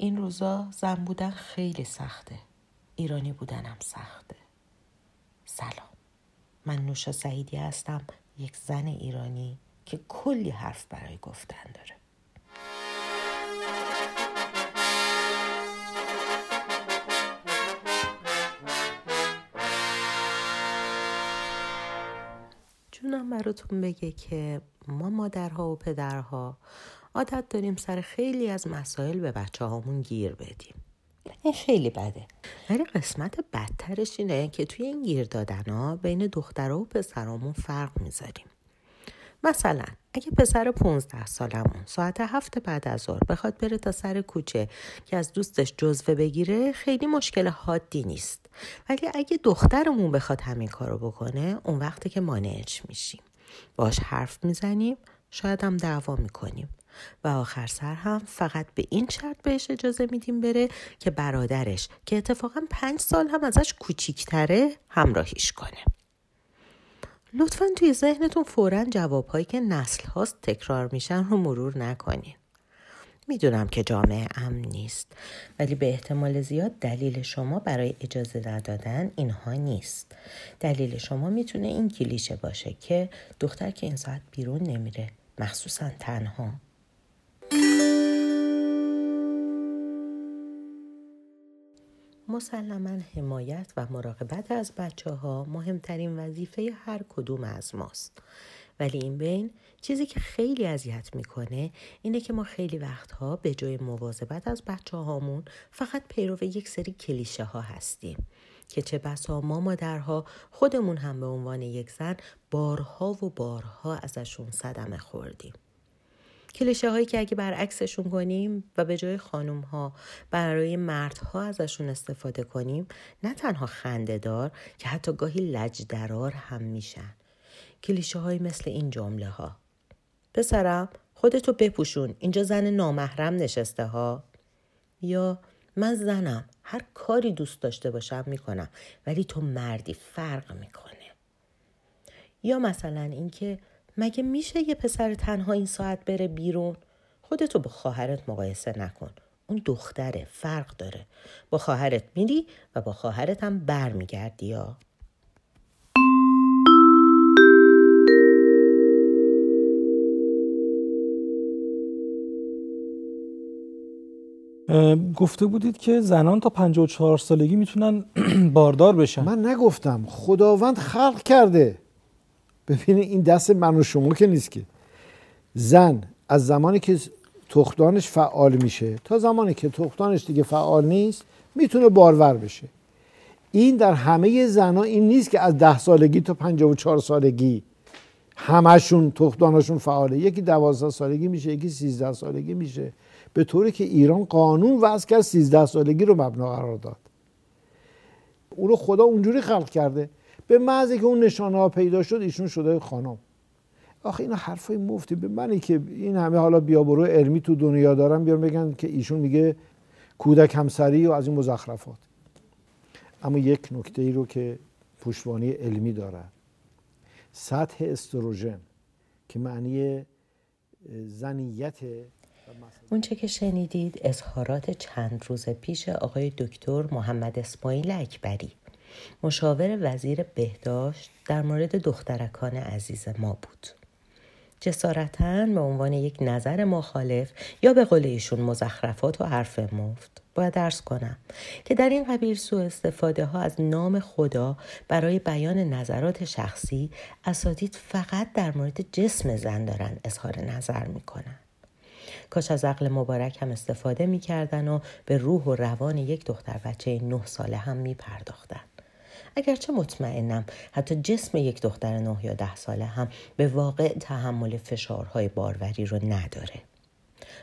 این روزا زن بودن خیلی سخته. ایرانی بودنم سخته. سلام. من نوشا سعیدی هستم یک زن ایرانی که کلی حرف برای گفتن داره. جونم براتون بگه که ما مادرها و پدرها عادت داریم سر خیلی از مسائل به بچه هامون گیر بدیم. این خیلی بده. ولی قسمت بدترش اینه که توی این گیر دادن ها بین دخترها و پسرامون فرق می‌ذاریم. مثلا اگه پسر 15 سالمون ساعت هفت بعد از ظهر بخواد بره تا سر کوچه که از دوستش جزوه بگیره خیلی مشکل حادی نیست. ولی اگه دخترمون بخواد همین کارو بکنه اون وقتی که مانعش میشیم. باش حرف می‌زنیم شاید هم دعوا می‌کنیم. و آخر سر هم فقط به این شرط بهش اجازه میدیم بره که برادرش که اتفاقا پنج سال هم ازش کوچیکتره همراهیش کنه. لطفا توی ذهنتون فورا جوابهایی که نسل هاست تکرار میشن رو مرور نکنین. می‌دونم که جامعه امن نیست ولی به احتمال زیاد دلیل شما برای اجازه ندادن اینها نیست. دلیل شما می‌تونه این کلیشه باشه که دختر که این ساعت بیرون نمیره مخصوصا تنها. مسلما حمایت و مراقبت از بچه ها مهمترین وظیفه هر کدوم از ماست. ولی این بین چیزی که خیلی اذیت می‌کنه اینه که ما خیلی وقتها به جای مواظبت از بچه هامون فقط پیرو یک سری کلیشه ها هستیم که چه بسا ما مادرها خودمون هم به عنوان یک زن بارها و بارها ازشون صدمه خوردیم. کلیشه هایی که اگه برعکسشون کنیم و به جای خانوم ها برای مردها ازشون استفاده کنیم نه تنها خنده دار که حتی گاهی لجدرار هم میشن. کلیشه های مثل این جمله ها پسرم خودتو بپوشون. اینجا زن نامحرم نشسته ها. یا من زنم. هر کاری دوست داشته باشم می‌کنم. ولی تو مردی فرق می‌کنه. یا مثلا اینکه مگه میشه یه پسر تنها این ساعت بره بیرون؟ خودتو با خواهرت مقایسه نکن. اون دختره فرق داره. با خواهرت میری و با خواهرت هم برمیگردی یا؟ گفته بودید که زنان تا 54 سالگی می‌تونن باردار بشن. من نگفتم. خداوند خلق کرده. ببینید این دست من و شما که نیست که. زن از زمانی که تختانش فعال میشه تا زمانی که تختانش دیگه فعال نیست می‌تونه بارور بشه. این در همه زنها این نیست که از ده سالگی تا 54 سالگی همشون تختانشون فعاله. یکی دوازده سالگی میشه یکی سیزده سالگی میشه. به طوری که ایران قانون وضع کرد سیزده سالگی رو مبنا قرار داد. او رو خدا اونجوری خلق کرده. به محض که اون نشانه ها پیدا شد ایشون شده خانم. آخه اینا حرفای مفتی. به منی که این همه حالا بیا برو علمی تو دنیا دارم بیان بگن که ایشون میگه کودک همسری و از این مزخرفات. اما یک نکته ای رو که پشتوانی علمی داره. سطح استروژن که معنی زنیت اون چه که شنیدید اظهارات چند روز پیش آقای دکتر محمد اسماعیل اکبری. مشاور وزیر بهداشت در مورد دخترکان عزیز ما بود. جسارتا به عنوان یک نظر مخالف یا به قول ایشون مزخرفات و حرف مفت باید درس کنم که در این قبیل سوء استفاده ها از نام خدا برای بیان نظرات شخصی اساتید فقط در مورد جسم زن دارن اظهار نظر می‌کنن کاش از عقل مبارک هم استفاده می‌کردن و به روح و روان یک دختر بچه نه ساله هم میپرداختن اگرچه مطمئنم حتی جسم یک دختر نه یا ده ساله هم به واقع تحمل فشارهای باروری رو نداره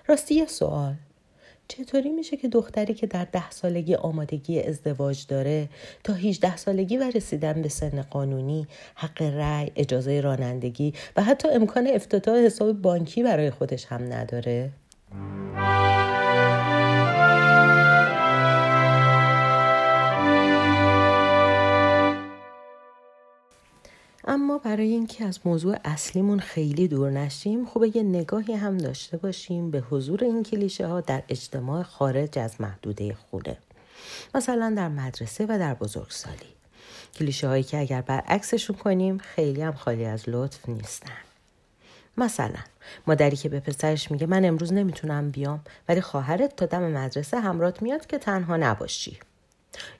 راستی یه سوال چطوری میشه که دختری که در ده سالگی آمادگی ازدواج داره تا 18 سالگی و رسیدن به سن قانونی حق رأی، اجازه رانندگی و حتی امکان افتتاح حساب بانکی برای خودش هم نداره؟ اما برای اینکه از موضوع اصلیمون خیلی دور نشیم خوبه یه نگاهی هم داشته باشیم به حضور این کلیشه ها در اجتماع خارج از محدوده خونه. مثلا در مدرسه و در بزرگسالی. کلیشه هایی که اگر برعکسشون کنیم خیلی هم خالی از لطف نیستن. مثلا مادری که به پسرش میگه من امروز نمی‌تونم بیام ولی خواهرت تا دم مدرسه همرات میاد که تنها نباشی.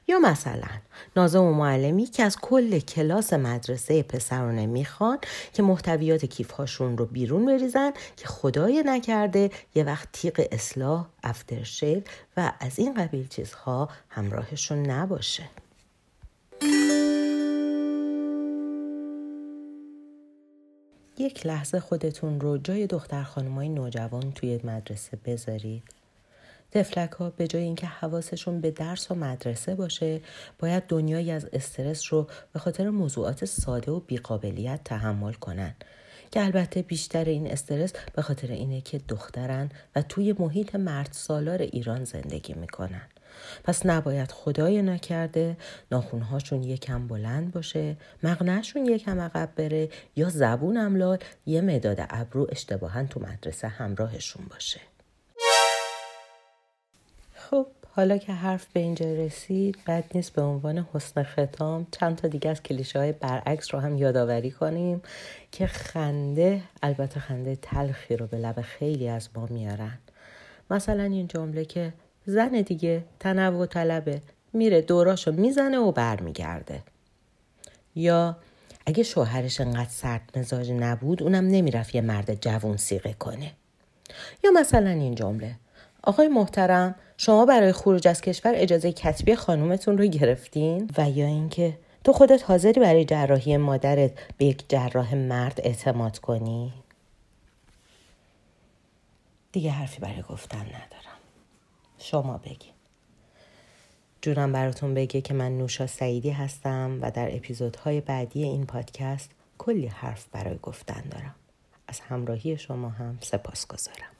یا مثلا نازم و معلمی که از کل کلاس مدرسه پسرانه می‌خوان که محتویات کیفهاشون رو بیرون بریزن که خدای نکرده یه وقت تیغ اصلاح افترشیو و از این قبیل چیزها همراهشون نباشه. یک لحظه خودتون رو جای دختر خانمای نوجوان توی مدرسه بذارید. تفلک ها به جای اینکه حواسشون به درس و مدرسه باشه باید دنیایی از استرس رو به خاطر موضوعات ساده و بیقابلیت تحمل کنن. که البته بیشتر این استرس به خاطر اینه که دخترن و توی محیط مرد سالار ایران زندگی می‌کنن. پس نباید خدای نکرده ناخونهاشون یکم بلند باشه مغنهشون یکم عقب بره یا زبون املال یه مداد ابرو اشتباها تو مدرسه همراهشون باشه. خب حالا که حرف به اینجا رسید بد نیست به عنوان حسن ختام چند تا دیگه از کلیشه های برعکس رو هم یادآوری کنیم که خنده البته خنده تلخی رو به لب خیلی از ما میارن. مثلا این جمله که زن دیگه تنوع طلبه میره دوراشو می‌زنه و برمیگرده. یا اگه شوهرش انقدر سرد مزاج نبود اونم نمی‌رفت یه مرد جوون سیغه کنه. یا مثلا این جمله. آقای محترم شما برای خروج از کشور اجازه کتبی خانومتون رو گرفتین؟ و یا اینکه تو خودت حاضری برای جراحی مادرت به یک جراح مرد اعتماد کنی؟ دیگه حرفی برای گفتن ندارم. شما بگی. جونم براتون بگه که من نوشا سعیدی هستم و در اپیزودهای بعدی این پادکست کلی حرف برای گفتن دارم. از همراهی شما هم سپاس گذارم